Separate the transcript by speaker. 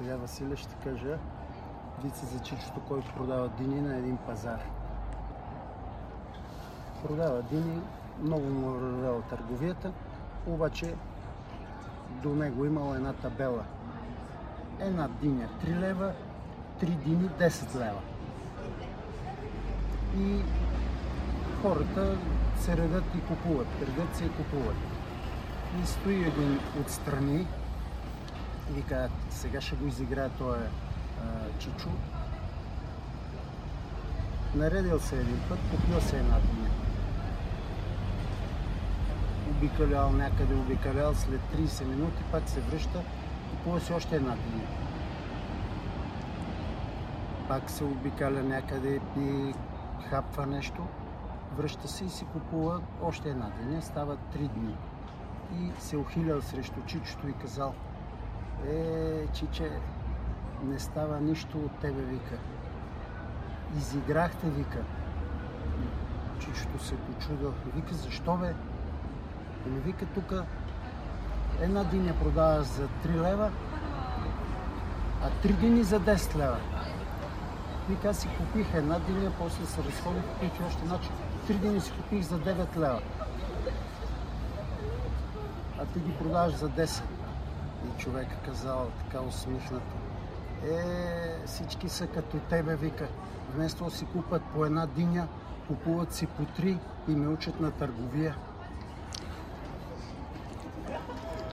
Speaker 1: Сега, Василе, ще кажа вица за чичото, който продава дини на един пазар. Продава дини, много му е търговията, обаче до него имала една табела. Една диня 3 лева, 3 дини 10 лева. И хората се редат и купуват, редат се и купуват. И стои един отстрани, и вика, сега ще го изиграе този чичо. Наредил се един път, купил се една диня. Обикалял някъде, обикалял, след 30 минути пак се връща, купува си още една диня. Пак се обикаля някъде и хапва нещо, връща се и си купува още една диня, става 3 дни. И се ухилял срещу чичото и казал – е, чиче, не става нищо от тебе, вика. Изиграхте, вика. Чичето се почудил. Вика, защо бе? Ами вика, тук една диня продава за 3 лева, а 3 дини за 10 лева. Вика, аз си купих една диня, после се разходих, купих още значи. Три дни си купих за 9 лева. А ти ги продаваш за 10. И човек казал така усмихнато. Е, всички са като тебе, вика. Вместо да си купат по една диня, купуват си по три и ме учат на търговия.